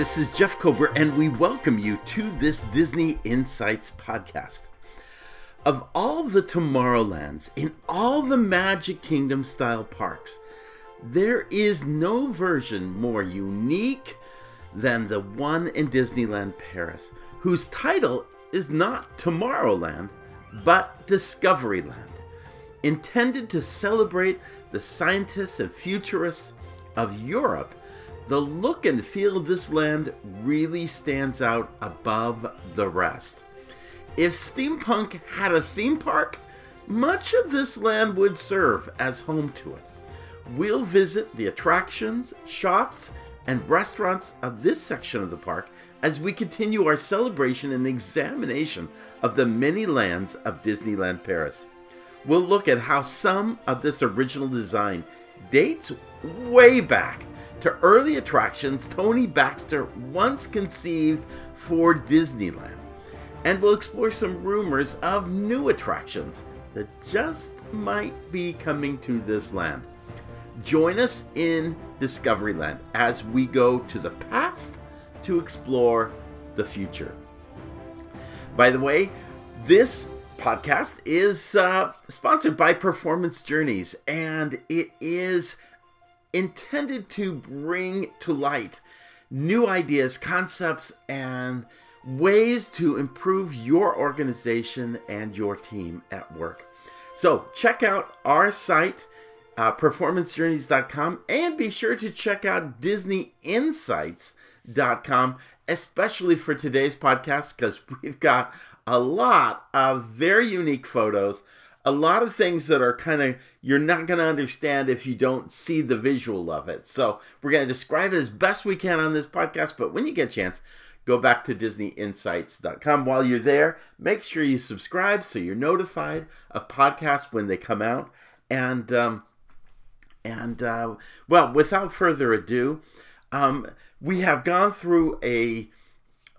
Hi, this is Jeff Kober, and we welcome you to this Disney Insights podcast. Of all the Tomorrowlands in all the Magic Kingdom style parks, there is no version more unique than the one in Disneyland Paris, whose title is not Tomorrowland, but Discoveryland, intended to celebrate the scientists and futurists of Europe. The look and feel of this land really stands out above the rest. If steampunk had a theme park, much of this land would serve as home to it. We'll visit the attractions, shops, and restaurants of this section of the park as we continue our celebration and examination of the many lands of Disneyland Paris. We'll look at how some of this original design dates way back to early attractions Tony Baxter once conceived for Disneyland. And we'll explore some rumors of new attractions that just might be coming to this land. Join us in Discoveryland as we go to the past to explore the future. By the way, this podcast is uh, sponsored by Performance Journeys, and it is intended to bring to light new ideas, concepts, and ways to improve your organization and your team at work. So, check out our site, uh, performancejourneys.com, and be sure to check out DisneyInsights.com, especially for today's podcast, because we've got a lot of very unique photos a lot of things that are kind of you're not going to understand if you don't see the visual of it. So we're going to describe it as best we can on this podcast. But when you get a chance, go back to DisneyInsights.com. While you're there, make sure you subscribe so you're notified of podcasts when they come out. And um, and uh, well, without further ado, um, we have gone through a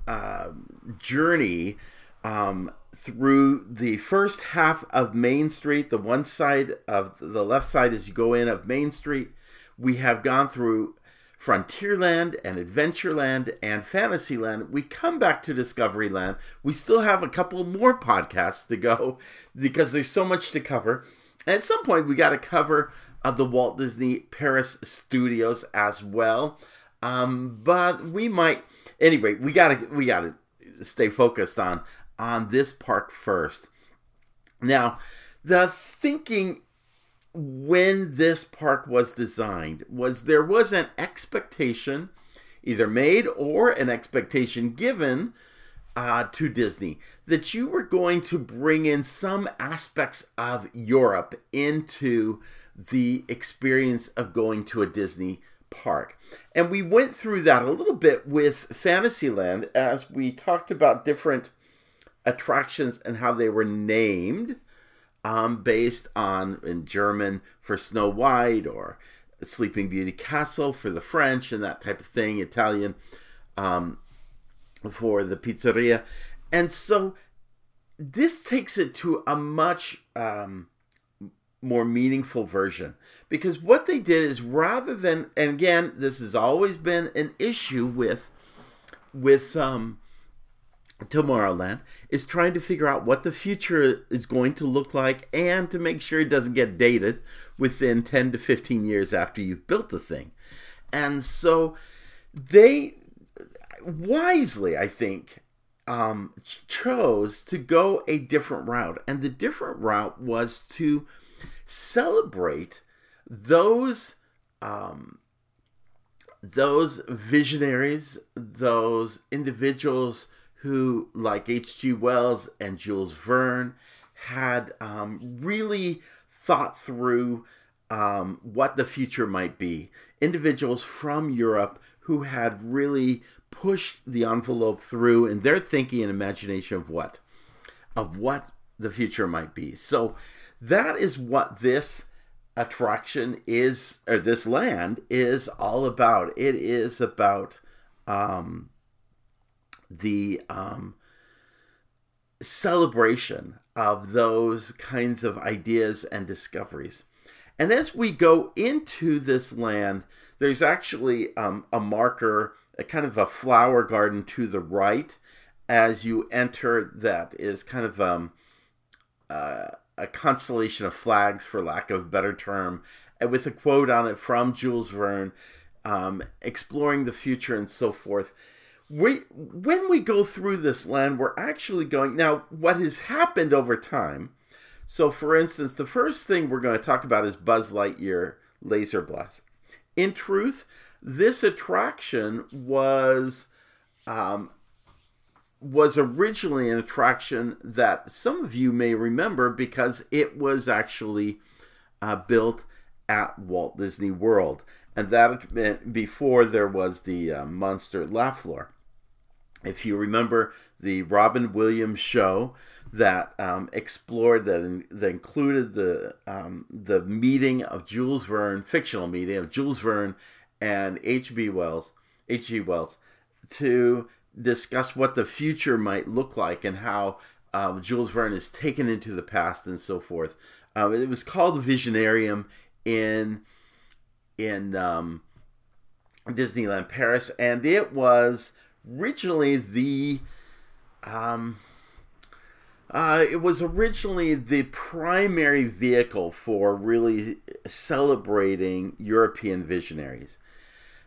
uh, journey um, through the first half of Main Street, the one side of the left side as you go in of Main Street, we have gone through Frontierland and Adventureland and Fantasyland. We come back to Discoveryland. We still have a couple more podcasts to go because there's so much to cover. And at some point, we got to cover uh, the Walt Disney Paris Studios as well. Um, but we might anyway. We gotta we gotta stay focused on on this park first. Now, the thinking when this park was designed was there was an expectation either made or an expectation given uh, to Disney that you were going to bring in some aspects of Europe into the experience of going to a Disney park. And we went through that a little bit with Fantasyland as we talked about different attractions and how they were named um, based on in German for Snow White or Sleeping Beauty Castle for the French and that type of thing, Italian um, for the pizzeria. And so this takes it to a much um, more meaningful version because what they did is rather than and again this has always been an issue with with um, Tomorrowland is trying to figure out what the future is going to look like and to make sure it doesn't get dated within 10 to 15 years after you've built the thing. And so they wisely, I think, um, chose to go a different route. And the different route was to celebrate those. Um, those visionaries, those individuals who, like H.G. Wells and Jules Verne, had um, really thought through um, what the future might be. Individuals from Europe who had really pushed the envelope through in their thinking and imagination of what of what the future might be. So that is what this attraction is or this land is all about. It is about um, the um, celebration of those kinds of ideas and discoveries. And as we go into this land, there's actually um, a marker, a kind of a flower garden to the right as you enter that is kind of um, uh, a constellation of flags, for lack of a better term, and with a quote on it from Jules Verne, um, exploring the future and so forth. We, when we go through this land, we're actually going now. What has happened over time? So, for instance, the first thing we're going to talk about is Buzz Lightyear Laser Blast. In truth, this attraction was um, was originally an attraction that some of you may remember because it was actually uh, built at Walt Disney World, and that meant before there was the uh, Monster Laugh Floor. If you remember the Robin Williams show that um, explored that, that included the um, the meeting of Jules Verne, fictional meeting of Jules Verne and H.B. Wells, H.G. Wells, to discuss what the future might look like and how um, Jules Verne is taken into the past and so forth. Um, it was called Visionarium in in um, Disneyland Paris, and it was originally the um, uh, it was originally the primary vehicle for really celebrating European visionaries.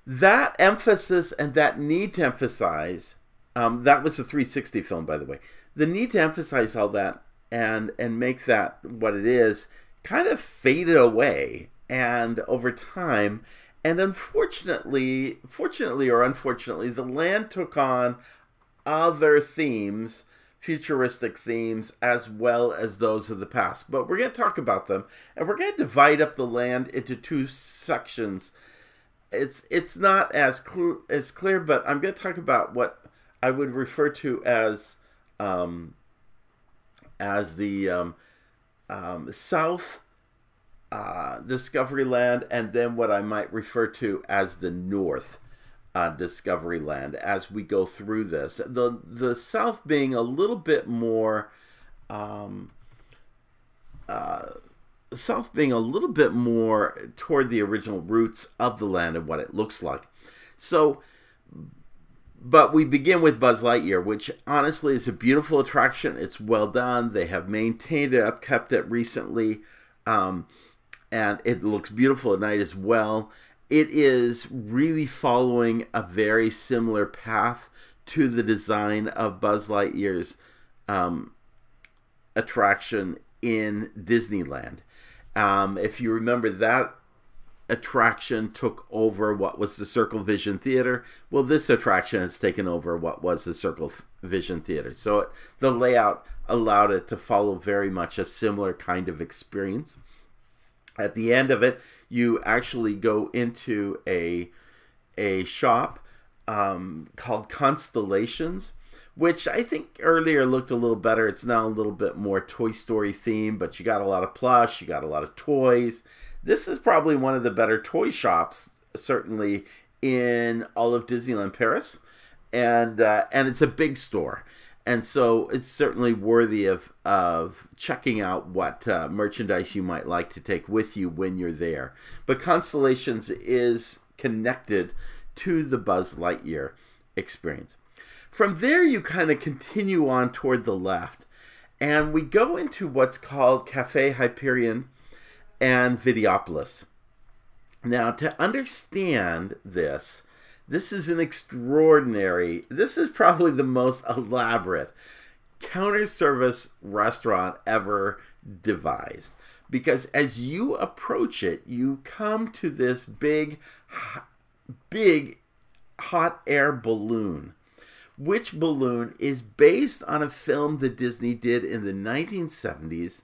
That emphasis and that need to emphasize um, that was a 360 film by the way. The need to emphasize all that and and make that what it is kind of faded away. And over time and unfortunately fortunately or unfortunately the land took on other themes futuristic themes as well as those of the past. But we're going to talk about them and we're going to divide up the land into two sections. It's it's not as cl- as clear, but I'm going to talk about what I would refer to as um, as the um, um, South uh, Discovery Land, and then what I might refer to as the North uh, Discovery Land as we go through this. The the South being a little bit more. Um, uh, south being a little bit more toward the original roots of the land and what it looks like. So, but we begin with Buzz Lightyear, which honestly is a beautiful attraction. It's well done. They have maintained it, upkept it recently, um, and it looks beautiful at night as well. It is really following a very similar path to the design of Buzz Lightyear's um, attraction in Disneyland. Um, if you remember, that attraction took over what was the Circle Vision Theater. Well, this attraction has taken over what was the Circle Vision Theater. So it, the layout allowed it to follow very much a similar kind of experience. At the end of it, you actually go into a a shop um, called Constellations which I think earlier looked a little better. It's now a little bit more Toy Story themed, but you got a lot of plush, you got a lot of toys. This is probably one of the better toy shops, certainly in all of Disneyland Paris, and uh, and it's a big store, and so it's certainly worthy of of checking out what uh, merchandise you might like to take with you when you're there. But Constellations is connected to the Buzz Lightyear experience. From there, you kind of continue on toward the left, and we go into what's called Cafe Hyperion and Videopolis. Now, to understand this, this is an extraordinary, this is probably the most elaborate counter service restaurant ever devised. Because as you approach it, you come to this big, big hot air balloon which balloon is based on a film that Disney did in the 1970s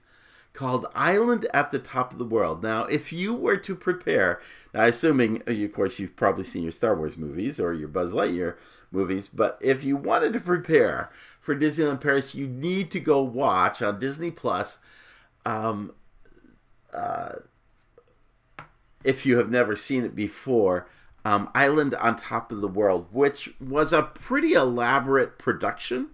called Island at the Top of the World. Now, if you were to prepare, now assuming, of course, you've probably seen your Star Wars movies or your Buzz Lightyear movies, but if you wanted to prepare for Disneyland Paris, you need to go watch on Disney Plus. Um, uh, if you have never seen it before, um, Island on Top of the World, which was a pretty elaborate production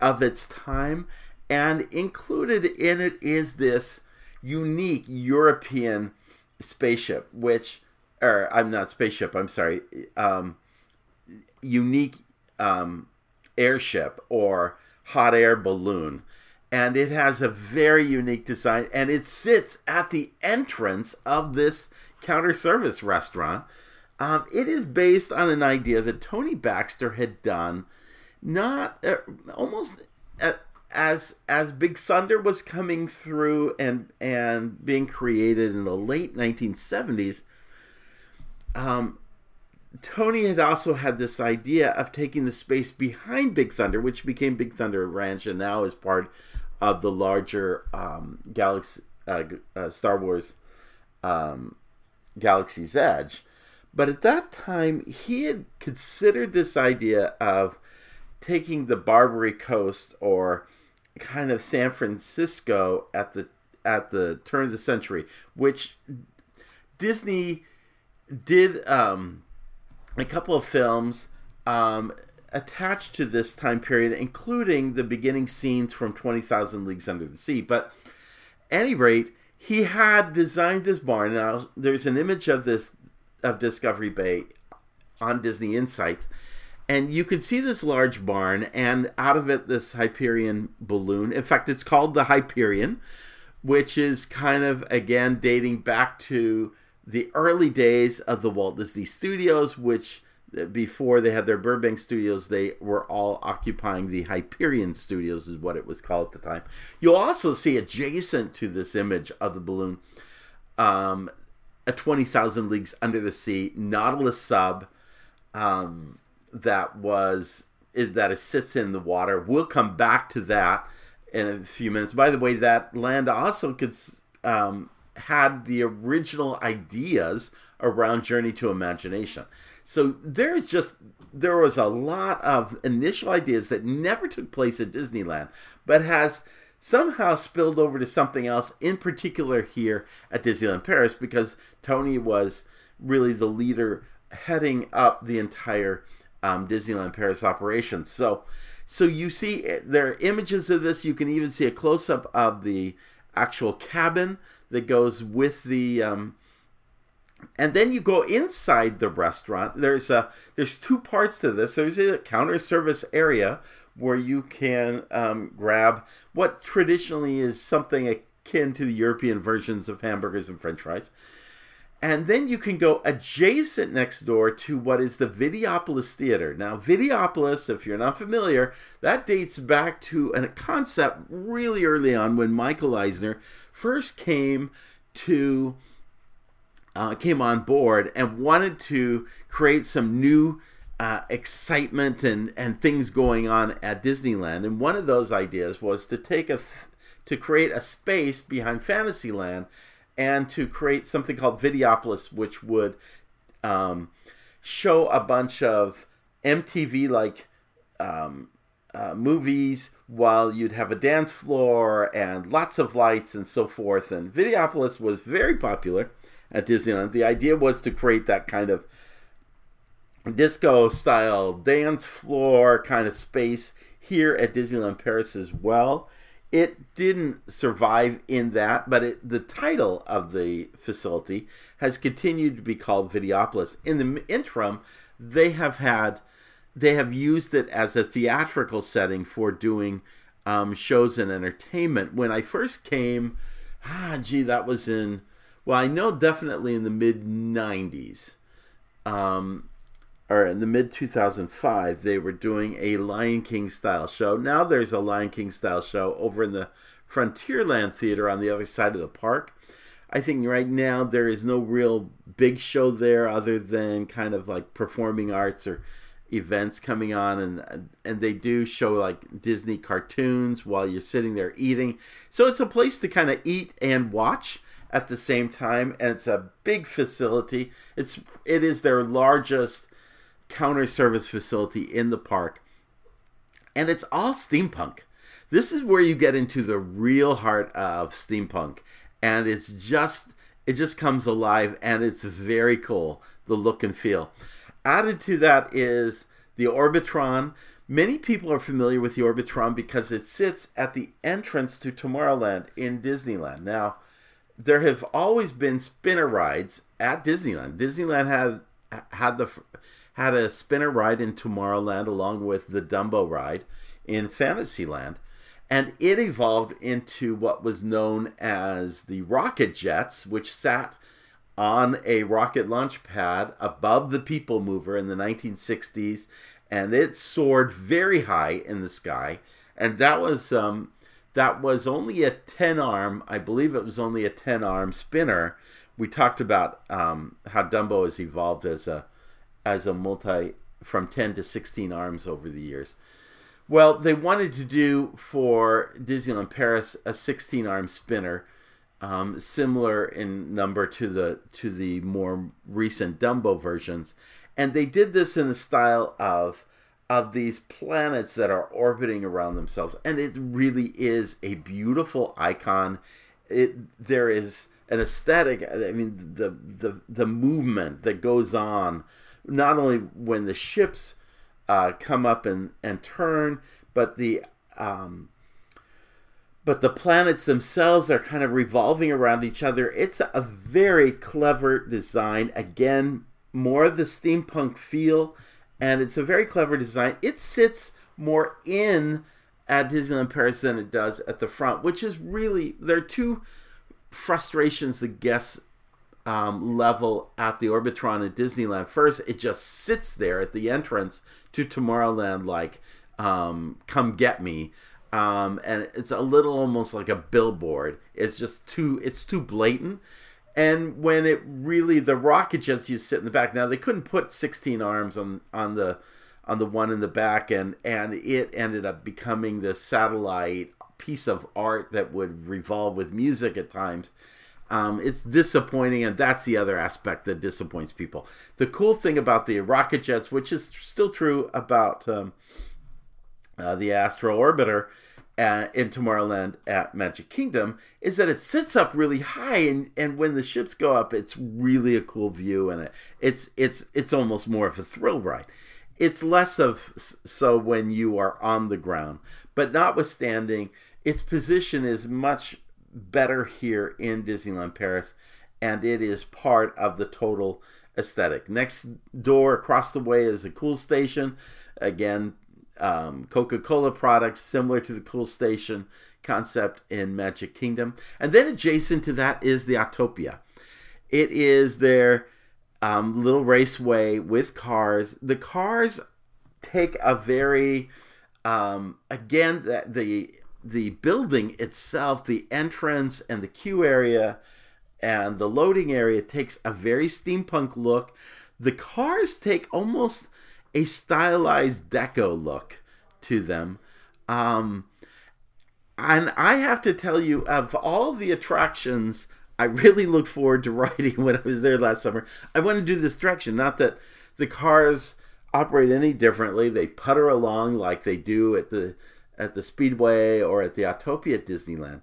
of its time. And included in it is this unique European spaceship, which or I'm not spaceship. I'm sorry, um, unique um, airship or hot air balloon, and it has a very unique design, and it sits at the entrance of this counter service restaurant. Um, it is based on an idea that Tony Baxter had done, not uh, almost at, as as Big Thunder was coming through and and being created in the late 1970s. Um, Tony had also had this idea of taking the space behind Big Thunder, which became Big Thunder Ranch, and now is part of the larger um, Galaxy uh, uh, Star Wars um, Galaxy's Edge. But at that time, he had considered this idea of taking the Barbary Coast or kind of San Francisco at the at the turn of the century, which Disney did um, a couple of films um, attached to this time period, including the beginning scenes from Twenty Thousand Leagues Under the Sea. But any rate, he had designed this barn. Now there's an image of this of Discovery Bay on Disney Insights. And you can see this large barn, and out of it, this Hyperion balloon. In fact, it's called the Hyperion, which is kind of, again, dating back to the early days of the Walt Disney Studios, which before they had their Burbank studios, they were all occupying the Hyperion Studios, is what it was called at the time. You'll also see adjacent to this image of the balloon um, a 20,000 Leagues Under the Sea Nautilus sub um, that was is that it sits in the water. We'll come back to that in a few minutes. By the way, that land also could um, had the original ideas around Journey to Imagination. So there's just there was a lot of initial ideas that never took place at Disneyland, but has somehow spilled over to something else, in particular here at Disneyland Paris, because Tony was really the leader heading up the entire um, Disneyland Paris operations. So, so you see eh, there are images of this. You can even see a close up of the actual cabin that goes with the. Um, and then you go inside the restaurant. There's a there's two parts to this. There's a counter service area where you can um, grab what traditionally is something akin to the European versions of hamburgers and french fries. And then you can go adjacent next door to what is the Videopolis Theater. Now, Videopolis, if you're not familiar, that dates back to a concept really early on when Michael Eisner first came to uh, came on board and wanted to create some new uh, excitement and, and things going on at Disneyland. And one of those ideas was to take a to create a space behind Fantasyland and to create something called Videopolis, which would um, show a bunch of MTV like um, uh, movies while you'd have a dance floor and lots of lights and so forth. And Videopolis was very popular at Disneyland. The idea was to create that kind of disco style dance floor kind of space here at Disneyland Paris as well. It didn't survive in that, but it, the title of the facility has continued to be called Videopolis. In the interim, they have had they have used it as a theatrical setting for doing um, shows and entertainment. When I first came, ah, gee, that was in well, I know definitely in the mid '90s. Um, or in the mid 2005 they were doing a lion king style show. Now there's a lion king style show over in the frontierland theater on the other side of the park. I think right now there is no real big show there other than kind of like performing arts or events coming on and and they do show like disney cartoons while you're sitting there eating. So it's a place to kind of eat and watch at the same time and it's a big facility. It's it is their largest counter service facility in the park. And it's all steampunk. This is where you get into the real heart of steampunk. And it's just it just comes alive and it's very cool, the look and feel. Added to that is the Orbitron. Many people are familiar with the Orbitron because it sits at the entrance to Tomorrowland in Disneyland. Now, there have always been spinner rides at Disneyland. Disneyland had had the had a spinner ride in Tomorrowland along with the Dumbo ride in Fantasyland, and it evolved into what was known as the rocket jets, which sat on a rocket launch pad above the People Mover in the 1960s, and it soared very high in the sky. And that was um, that was only a 10 arm, I believe it was only a 10 arm spinner. We talked about um, how Dumbo has evolved as a as a multi from 10 to 16 arms over the years. Well, they wanted to do for Disneyland Paris a 16 arm spinner, um, similar in number to the to the more recent Dumbo versions, and they did this in the style of of these planets that are orbiting around themselves, and it really is a beautiful icon. It there is an aesthetic. I mean, the the the movement that goes on, not only when the ships uh, come up and and turn, but the um, but the planets themselves are kind of revolving around each other. It's a very clever design. Again, more of the steampunk feel and it's a very clever design. It sits more in at Disneyland Paris than it does at the front, which is really there are two frustrations the guests um, level at the Orbitron at Disneyland. First, it just sits there at the entrance to Tomorrowland, like um, "Come get me," um, and it's a little almost like a billboard. It's just too it's too blatant and when it really the rocket jets you sit in the back now they couldn't put 16 arms on on the on the one in the back and and it ended up becoming this satellite piece of art that would revolve with music at times um, it's disappointing and that's the other aspect that disappoints people. The cool thing about the rocket jets which is still true about um, uh, the astro orbiter uh, in Tomorrowland at Magic Kingdom is that it sits up really high, and, and when the ships go up, it's really a cool view, and it. It's it's it's almost more of a thrill ride. It's less of so when you are on the ground, but notwithstanding, its position is much better here in Disneyland Paris, and it is part of the total aesthetic. Next door, across the way, is a cool station. Again, um, Coca Cola products, similar to the Cool Station concept in Magic Kingdom. And then adjacent to that is the Autopia. It is their um, little raceway with cars. The cars take a very, um, again, the, the the building itself, the entrance and the queue area and the loading area takes a very steampunk look. The cars take almost a stylized deco look to them. Um, and I have to tell you, of all the attractions I really looked forward to riding when I was there last summer, I want to do this direction. Not that the cars operate any differently; they putter along like they do at the at the Speedway or at the Autopia at Disneyland.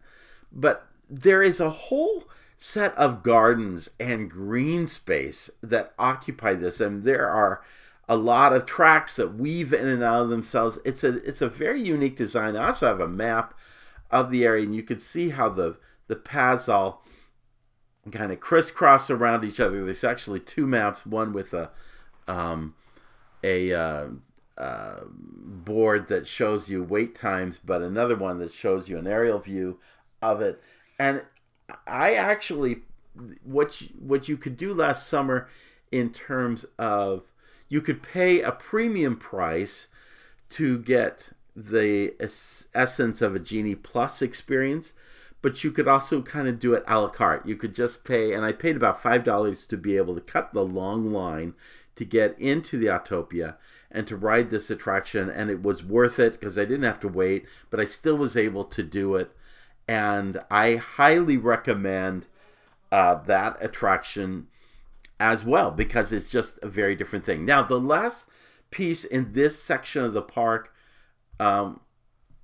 But there is a whole set of gardens and green space that occupy this, and there are a lot of tracks that weave in and out of themselves. It's a it's a very unique design. I also have a map of the area, and you can see how the the paths all kind of crisscross around each other. There's actually two maps, one with a um, a uh, uh, board that shows you wait times, but another one that shows you an aerial view of it. And I actually, what you, what you could do last summer in terms of you could pay a premium price to get the essence of a Genie Plus experience, but you could also kind of do it a la carte. You could just pay, and I paid about $5 to be able to cut the long line to get into the Autopia and to ride this attraction, and it was worth it because I didn't have to wait, but I still was able to do it. And I highly recommend uh, that attraction as well because it's just a very different thing. Now, the last piece in this section of the park um,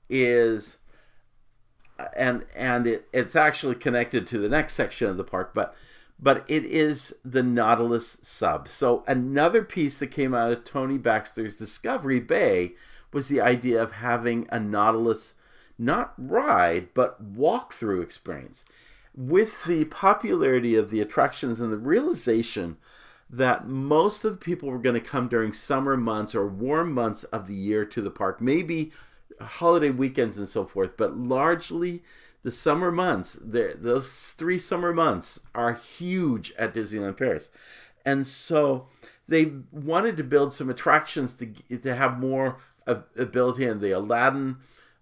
is and and it, it's actually connected to the next section of the park, but but it is the Nautilus sub. So another piece that came out of Tony Baxter's Discovery Bay was the idea of having a Nautilus not ride but walk through experience. with the popularity of the attractions and the realization that most of the people were going to come during summer months or warm months of the year to the park, maybe holiday weekends and so forth, but largely the summer months, those three summer months are huge at Disneyland Paris. And so they wanted to build some attractions to, to have more ability. And the Aladdin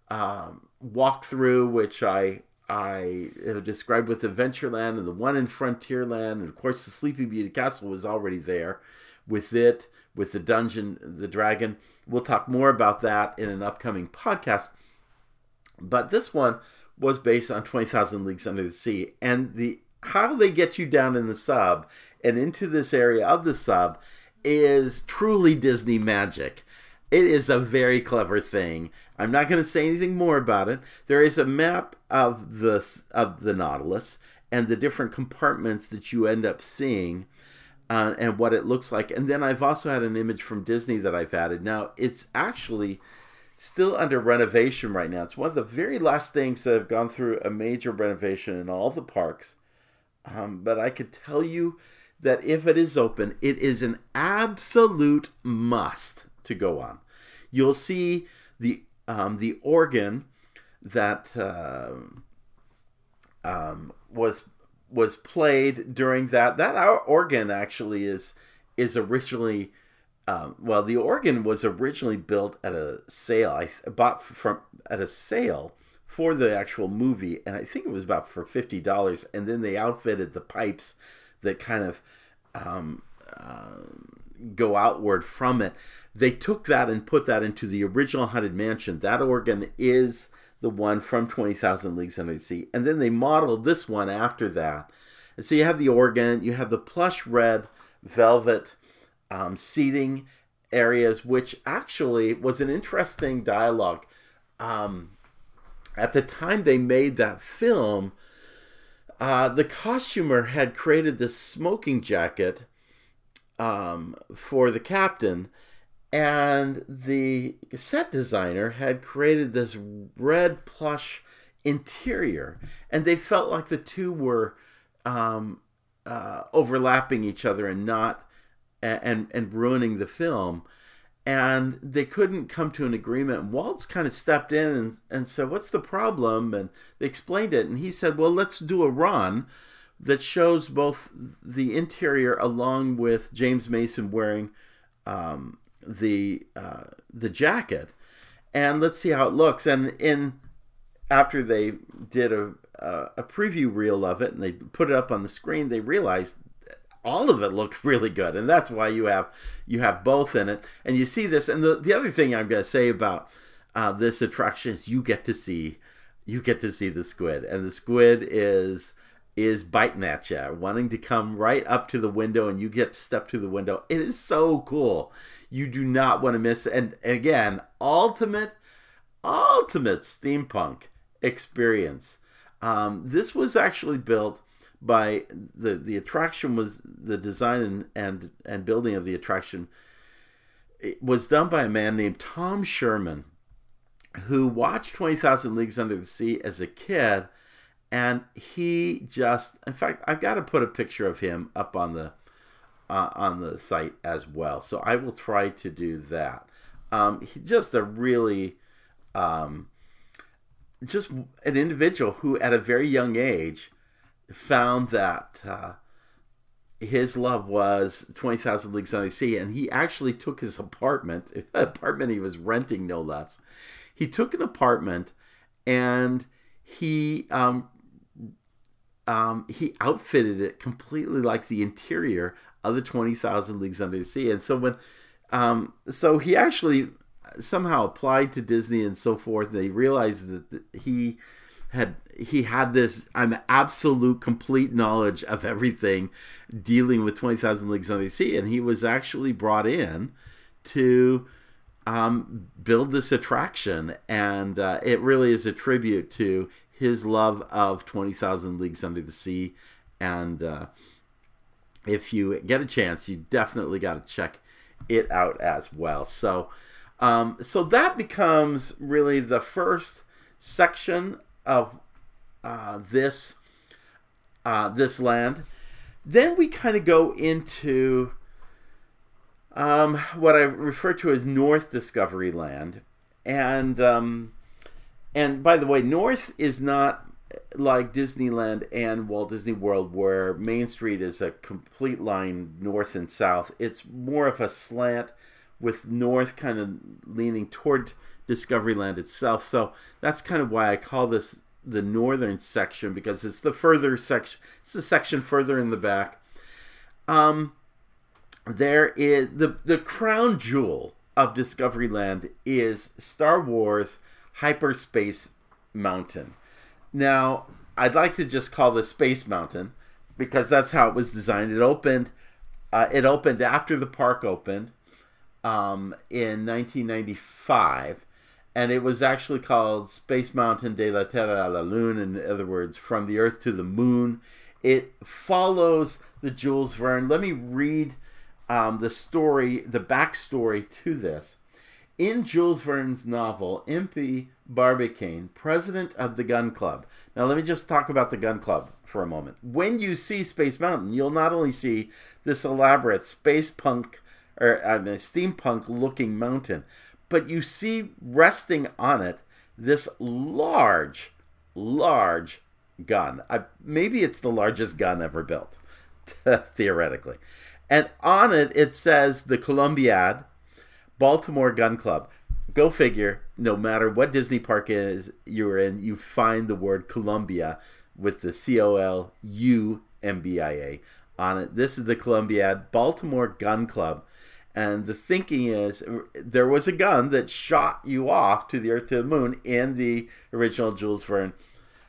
um, walkthrough, which I I have described with Adventureland and the one in Frontierland, and of course the Sleeping Beauty Castle was already there with it, with the dungeon, the dragon. We'll talk more about that in an upcoming podcast. But this one was based on 20,000 Leagues Under the Sea, and the how they get you down in the sub and into this area of the sub is truly Disney magic. It is a very clever thing. I'm not going to say anything more about it. There is a map of the of the Nautilus and the different compartments that you end up seeing. Uh, and what it looks like. And then I've also had an image from Disney that I've added. Now, it's actually still under renovation right now. It's one of the very last things that have gone through a major renovation in all the parks. Um, but I could tell you that if it is open, it is an absolute must to go on. You'll see the um, the organ that uh, um, was was played during that. That organ actually is is originally um, well, the organ was originally built at a sale. I bought from at a sale for the actual movie, and I think it was about for fifty dollars. And then they outfitted the pipes that kind of um, uh, go outward from it. They took that and put that into the original Haunted Mansion. That organ is the one from 20,000 Leagues Under the Sea. And then they modeled this one after that. And so you have the organ, you have the plush red velvet um, seating areas, which actually was an interesting dialogue. Um, at the time they made that film, uh, the costumer had created this smoking jacket um, for the captain, and the set designer had created this red plush interior, and they felt like the two were um, uh, overlapping each other and not and and ruining the film and they couldn't come to an agreement. Waltz kind of stepped in and, and said, What's the problem? And they explained it. And he said, Well, let's do a run that shows both the interior along with James Mason wearing um, the uh, the jacket, and let's see how it looks. And in after they did a a preview reel of it and they put it up on the screen, they realized all of it looked really good, and that's why you have you have both in it, and you see this. And the the other thing I'm going to say about uh, this attraction is you get to see you get to see the squid, and the squid is is biting at you, wanting to come right up to the window, and you get to step to the window. It is so cool. You do not want to miss. And again, ultimate, ultimate steampunk experience. Um, this was actually built by the the attraction was the design and and, and building of the attraction it was done by a man named Tom Scherman who watched 20,000 Leagues Under the Sea as a kid and he just in fact I've got to put a picture of him up on the uh, on the site as well. So I will try to do that. Um, he, just a really um, just an individual who at a very young age found that uh, his love was 20,000 Leagues Under the Sea, and he actually took his apartment, apartment he was renting no less. He took an apartment and he um, um, he outfitted it completely like the interior of the 20,000 Leagues Under the Sea. And so when um, so he actually somehow applied to Disney and so forth. They realized that he had he had this I'm absolute complete knowledge of everything dealing with 20,000 Leagues Under the Sea and he was actually brought in to um, build this attraction and uh, it really is a tribute to his love of 20,000 Leagues Under the Sea and uh, if you get a chance you definitely got to check it out as well. So um, so that becomes really the first section of uh, this uh, this land. Then we kind of go into um, what I refer to as North Discovery Land, and um, and by the way, North is not like Disneyland and Walt Disney World, where Main Street is a complete line north and south. It's more of a slant with north kind of leaning toward Discoveryland itself. So that's kind of why I call this the northern section because it's the further section. It's the section further in the back. Um, there is the the crown jewel of Discoveryland is Star Wars Hyperspace Mountain. Now, I'd like to just call this Space Mountain because that's how it was designed. It opened. Uh, it opened after the park opened um, in 1995, and it was actually called Space Mountain de la Terra a la Lune. In other words, from the Earth to the Moon. It follows the Jules Verne. Let me read um, the story, the backstory to this. In Jules Verne's novel, Impey Barbicane, president of the Gun Club. Now, let me just talk about the Gun Club for a moment. When you see Space Mountain, you'll not only see this elaborate space punk or I mean, steampunk looking mountain, but you see resting on it this large, large gun. I, maybe it's the largest gun ever built, theoretically. And on it, it says the Columbiad Baltimore Gun Club. Go figure, no matter what Disney park is you're in, you find the word Columbia with the C O L U M B I A on it. This is the Columbiad Baltimore Gun Club. And the thinking is there was a gun that shot you off to the earth to the moon in the original Jules Verne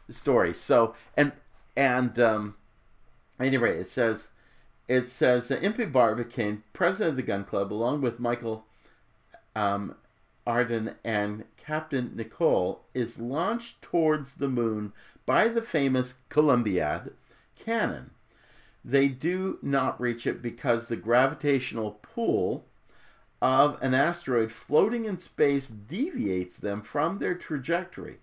story. So and and um anyway, it says it says that Impey Barbicane president of the gun club, along with Michael um, Ardan and Captain Nicholl is launched towards the moon by the famous Columbiad cannon. They do not reach it because the gravitational pull of an asteroid floating in space deviates them from their trajectory.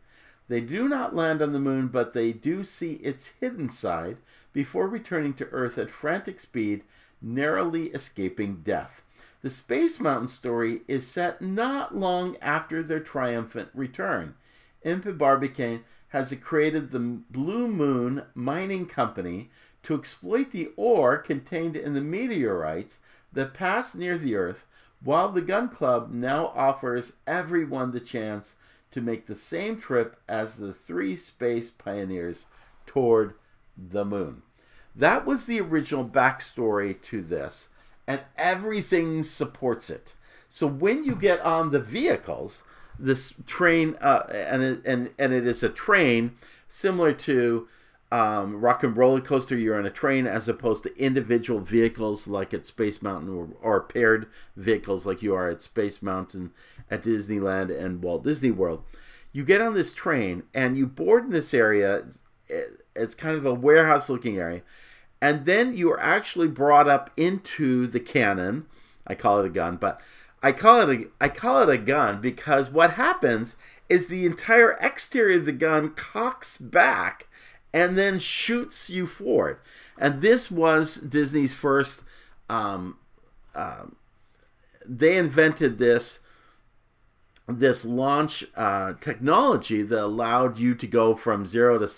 They do not land on the moon, but they do see its hidden side before returning to Earth at frantic speed, narrowly escaping death. The Space Mountain story is set not long after their triumphant return. Impey Barbicane has created the Blue Moon Mining Company to exploit the ore contained in the meteorites that pass near the Earth, while the Gun Club now offers everyone the chance to make the same trip as the three space pioneers toward the moon. That was the original backstory to this, and everything supports it. So when you get on the vehicles, this train, uh, and, and, and it is a train similar to um, Rock and Roller Coaster, you're on a train as opposed to individual vehicles like at Space Mountain or, or paired vehicles like you are at Space Mountain at Disneyland and Walt Disney World. You get on this train and you board in this area. It's kind of a warehouse looking area. And then you are actually brought up into the cannon. I call it a gun, but I call it a I call it a gun because what happens is the entire exterior of the gun cocks back and then shoots you forward. And this was Disney's first. Um, uh, they invented this this launch uh, technology that allowed you to go from zero to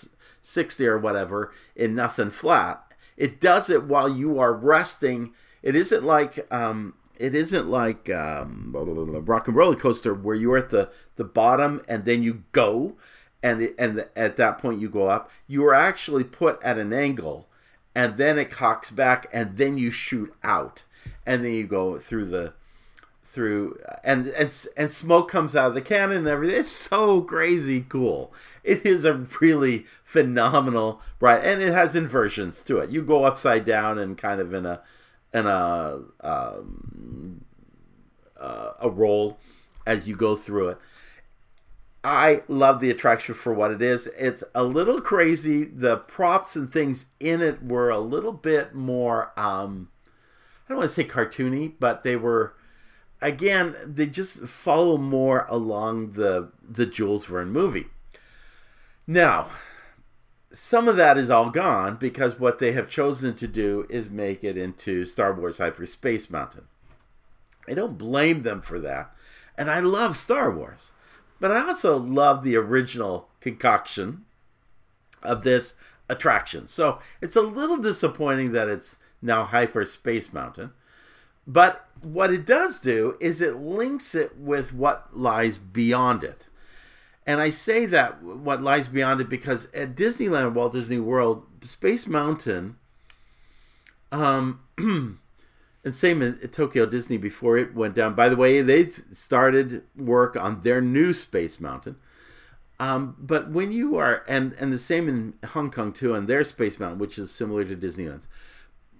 60 or whatever in nothing flat. It does it while you are resting. It isn't like um, it isn't like um, blah, blah, blah, rock and roller coaster where you're at the, the bottom and then you go and and the, at that point you go up. You are actually put at an angle and then it cocks back and then you shoot out and then you go through the through and and and smoke comes out of the cannon and everything. It's so crazy cool. It is a really phenomenal ride, and it has inversions to it. You go upside down and kind of in a in a um, uh, a roll as you go through it. I love the attraction for what it is. It's a little crazy. The props and things in it were a little bit more um, I don't want to say cartoony, but they were again, they just follow more along the the Jules Verne movie. Now, some of that is all gone because what they have chosen to do is make it into Star Wars Hyperspace Mountain. I don't blame them for that. And I love Star Wars. But I also love the original concoction of this attraction. So it's a little disappointing that it's now Hyperspace Mountain. But what it does do is it links it with what lies beyond it. And I say that what lies beyond it because at Disneyland, Walt Disney World, Space Mountain, um, and same at Tokyo Disney before it went down. By the way, they started work on their new Space Mountain. Um, but when you are, and and the same in Hong Kong too, on their Space Mountain, which is similar to Disneyland's.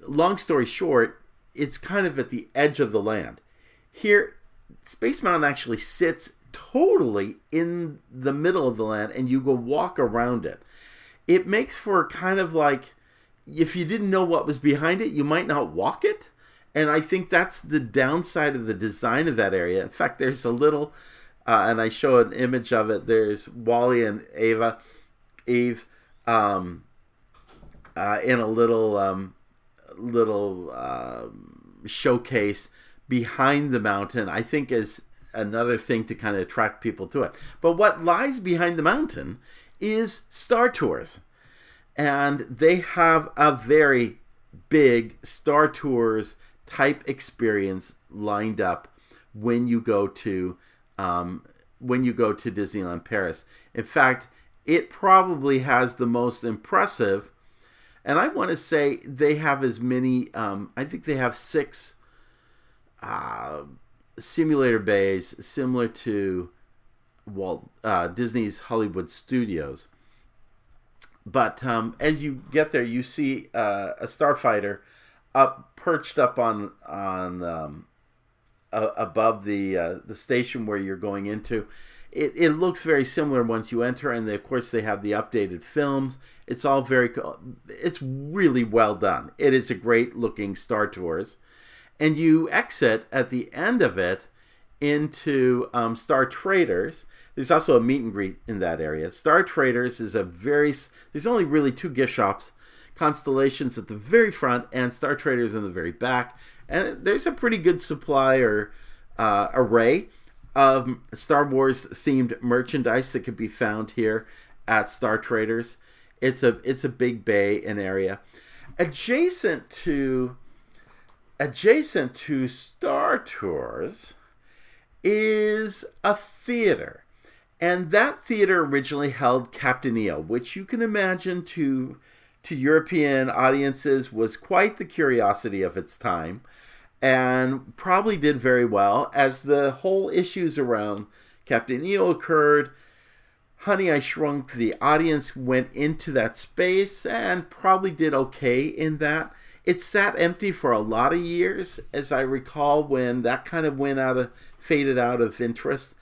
Long story short, it's kind of at the edge of the land. Here, Space Mountain actually sits totally in the middle of the land and you go walk around it. It makes for kind of like if you didn't know what was behind it, you might not walk it. And I think that's the downside of the design of that area. In fact, there's a little, uh, and I show an image of it. There's WALL-E and Ava, Eve, um, uh, in a little um, little uh, showcase behind the mountain. I think is another thing to kind of attract people to it. But what lies behind the mountain is Star Tours. And they have a very big Star Tours type experience lined up when you go to um, when you go to Disneyland Paris. In fact, it probably has the most impressive, and I want to say they have as many. Um, I think they have six uh, simulator bays similar to Walt uh, Disney's Hollywood Studios. But um, as you get there, you see uh, a starfighter up perched up on on um, uh, above the uh, the station where you're going into. It, it looks very similar once you enter, and they, of course they have the updated films. It's all very, it's really well done. It is a great looking Star Tours and you exit at the end of it into um, Star Traders. There's also a meet and greet in that area. Star Traders is a very there's only really two gift shops, Constellations at the very front and Star Traders in the very back, and there's a pretty good supply or uh, array of Star Wars themed merchandise that can be found here at Star Traders. It's a it's a big bay and area adjacent to adjacent to Star Tours is a theater. And that theater originally held Captain EO, which you can imagine to to European audiences was quite the curiosity of its time and probably did very well as the whole issues around Captain EO occurred. Honey, I Shrunk, the audience went into that space and probably did okay in that. It sat empty for a lot of years, as I recall, when that kind of went out of faded out of interest.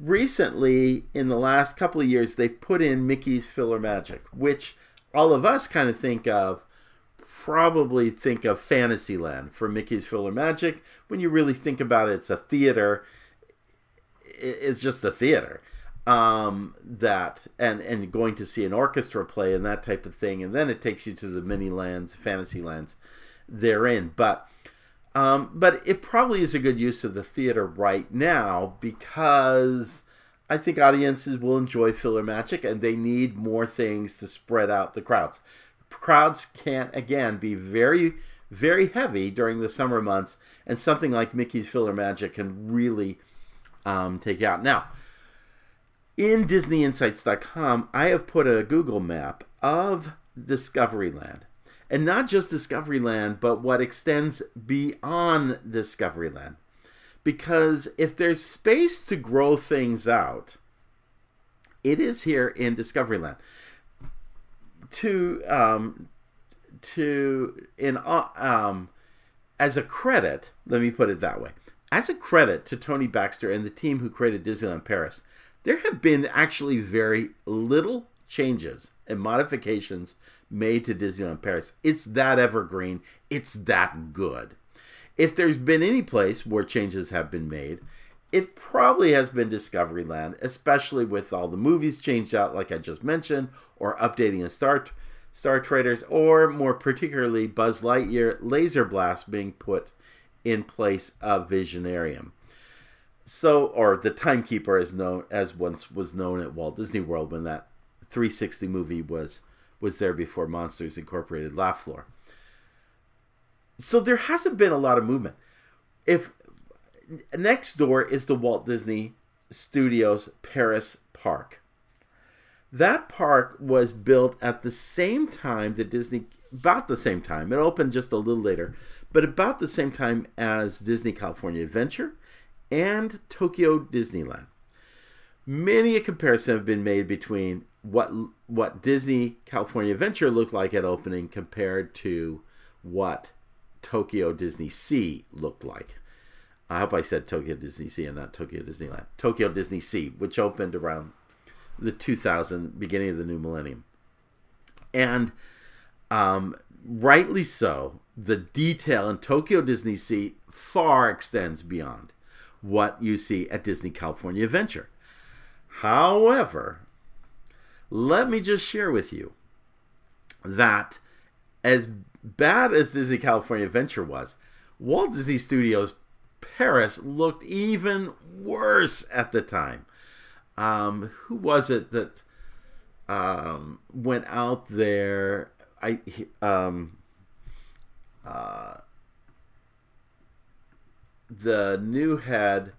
Recently, in the last couple of years, they've put in Mickey's PhilharMagic, which all of us kind of think of probably think of Fantasyland for Mickey's PhilharMagic. When you really think about it, it's a theater. It's just a theater um, that and and going to see an orchestra play and that type of thing, and then it takes you to the mini lands, fantasy lands therein. But um, but it probably is a good use of the theater right now because I think audiences will enjoy PhilharMagic and they need more things to spread out the crowds. Crowds can't again be very very heavy during the summer months, and something like Mickey's PhilharMagic can really um, take out now in DisneyInsights.com, I have put a Google map of Discoveryland. And not just Discoveryland, but what extends beyond Discoveryland. Because if there's space to grow things out, it is here in Discoveryland. To um, to in uh, um, as a credit, let me put it that way. As a credit to Tony Baxter and the team who created Disneyland Paris, there have been actually very little changes and modifications made to Disneyland Paris. It's that evergreen, it's that good. If there's been any place where changes have been made, it probably has been Discoveryland, especially with all the movies changed out, like I just mentioned, or updating the Star Star Traders, or more particularly Buzz Lightyear Laser Blast being put in place of Visionarium. So, or the Timekeeper, as known as once was known at Walt Disney World when that 360 movie was was there before Monsters Incorporated Laugh Floor. So there hasn't been a lot of movement. If next door is the Walt Disney Studios Paris Park. That park was built at the same time that Disney, about the same time. It opened just a little later, but about the same time as Disney California Adventure and Tokyo Disneyland. Many a comparison have been made between what what Disney California Adventure looked like at opening compared to what Tokyo Disney Sea looked like. I hope I said Tokyo Disney Sea and not Tokyo Disneyland. Tokyo Disney Sea, which opened around the 2000 beginning of the new millennium, and um, rightly so. The detail in Tokyo Disney Sea far extends beyond what you see at Disney California Adventure. However, let me just share with you that as bad as Disney California Adventure was, Walt Disney Studios Paris looked even worse at the time. Um, who was it that um, went out there? I um, uh, the new head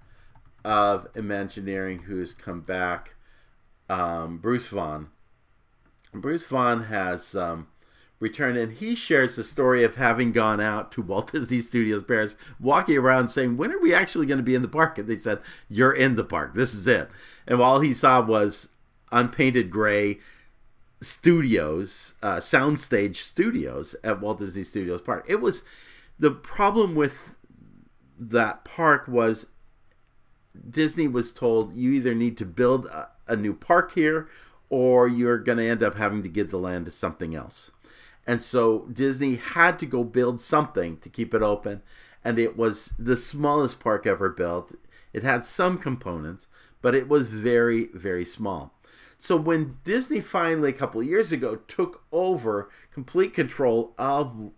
of Imagineering who's come back, um, Bruce Vaughan. Bruce Vaughan has um, return and he shares the story of having gone out to Walt Disney Studios Paris, walking around saying, When are we actually going to be in the park? And they said, You're in the park. This is it. And all he saw was unpainted gray studios, uh, soundstage studios at Walt Disney Studios Park. It was the problem with that park was Disney was told you either need to build a, a new park here or you're going to end up having to give the land to something else. And so Disney had to go build something to keep it open. And it was the smallest park ever built. It had some components, but it was very, very small. So when Disney finally, a couple years ago, took over complete control of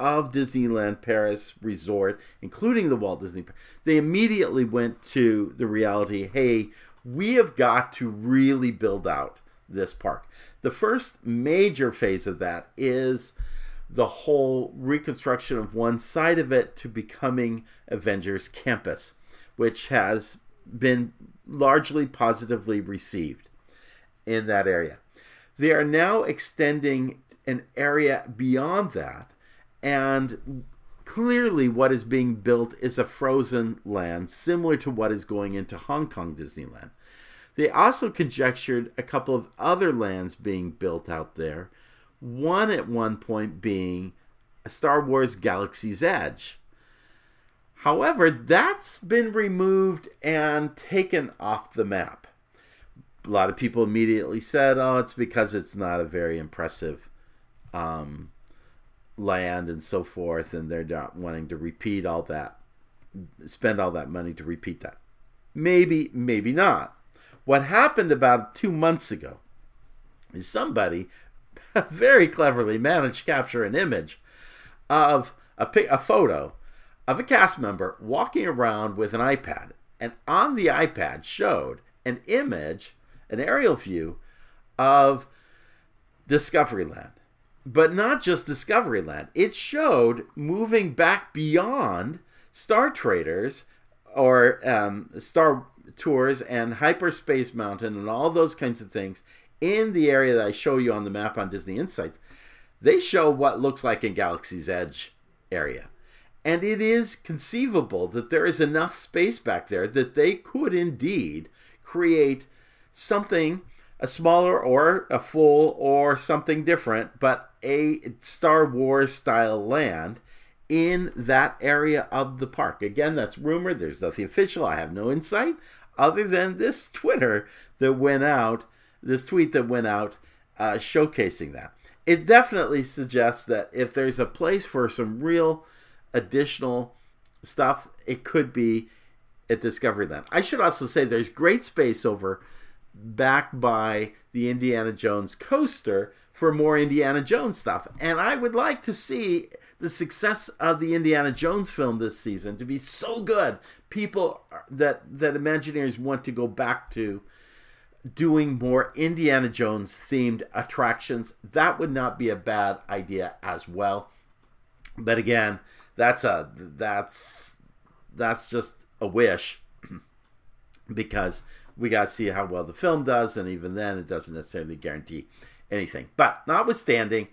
of Disneyland Paris Resort, including the Walt Disney, they immediately went to the reality hey, we have got to really build out this park. The first major phase of that is the whole reconstruction of one side of it to becoming Avengers Campus, which has been largely positively received in that area. They are now extending an area beyond that, and clearly what is being built is a frozen land similar to what is going into Hong Kong Disneyland. They also conjectured a couple of other lands being built out there, one at one point being a Star Wars Galaxy's Edge. However, that's been removed and taken off the map. A lot of people immediately said, oh, it's because it's not a very impressive um, land and so forth, and they're not wanting to repeat all that, spend all that money to repeat that. Maybe, maybe not. What happened about two months ago is somebody very cleverly managed to capture an image of a, a photo of a cast member walking around with an iPad. And on the iPad showed an image, an aerial view of Discoveryland. But not just Discoveryland, it showed moving back beyond Star Traders or um, Star tours and Hyperspace Mountain and all those kinds of things in the area that I show you on the map on Disney Insights, they show what looks like in Galaxy's Edge area. And it is conceivable that there is enough space back there that they could indeed create something, a smaller or a full or something different, but a Star Wars style land in that area of the park. Again, that's rumored. There's nothing official. I have no insight other than this Twitter that went out, this tweet that went out uh, showcasing that. It definitely suggests that if there's a place for some real additional stuff, it could be at Discoveryland. I should also say there's great space over back by the Indiana Jones coaster for more Indiana Jones stuff. And I would like to see the success of the Indiana Jones film this season to be so good. People that that Imagineers want to go back to doing more Indiana Jones themed attractions. That would not be a bad idea as well. But again, that's a that's that's just a wish because we got to see how well the film does and even then it doesn't necessarily guarantee anything. But notwithstanding,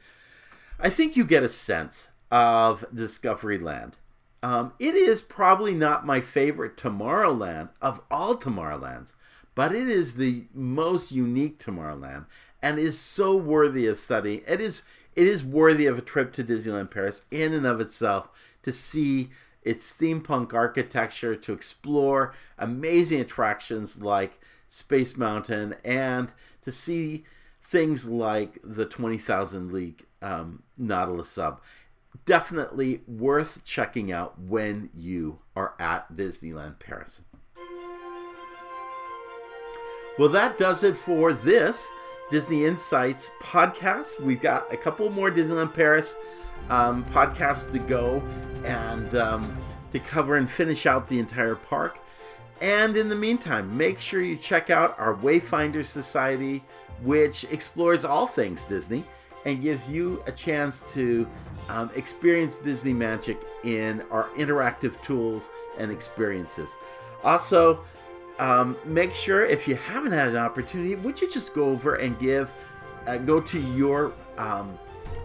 I think you get a sense of Discoveryland. Um, it is probably not my favorite Tomorrowland of all Tomorrowlands, but it is the most unique Tomorrowland and is so worthy of study. It is it is worthy of a trip to Disneyland Paris in and of itself to see its steampunk architecture, to explore amazing attractions like Space Mountain, and to see things like the 20,000 League um, Nautilus sub. Definitely worth checking out when you are at Disneyland Paris. Well, that does it for this Disney Insights podcast. We've got a couple more Disneyland Paris um, podcasts to go and um, to cover and finish out the entire park. And in the meantime, make sure you check out our Wayfinder Society, which explores all things Disney and gives you a chance to um, experience Disney magic in our interactive tools and experiences. Also, um, make sure if you haven't had an opportunity, would you just go over and give, uh, go to your um,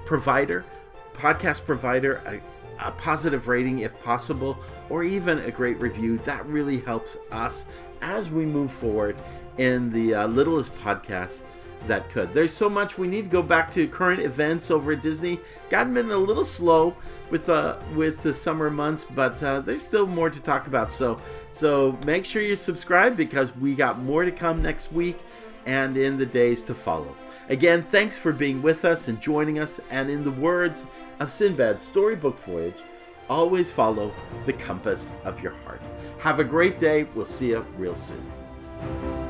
provider, podcast provider, a, a positive rating if possible, or even a great review. That really helps us as we move forward in the uh, littlest podcast that could. There's so much we need to go back to current events over at Disney. Gotten been a little slow with the uh, with the summer months, but uh, there's still more to talk about. So so make sure you subscribe because we got more to come next week and in the days to follow. Again, thanks for being with us and joining us. And in the words of Sinbad's storybook voyage, always follow the compass of your heart. Have a great day. We'll see you real soon.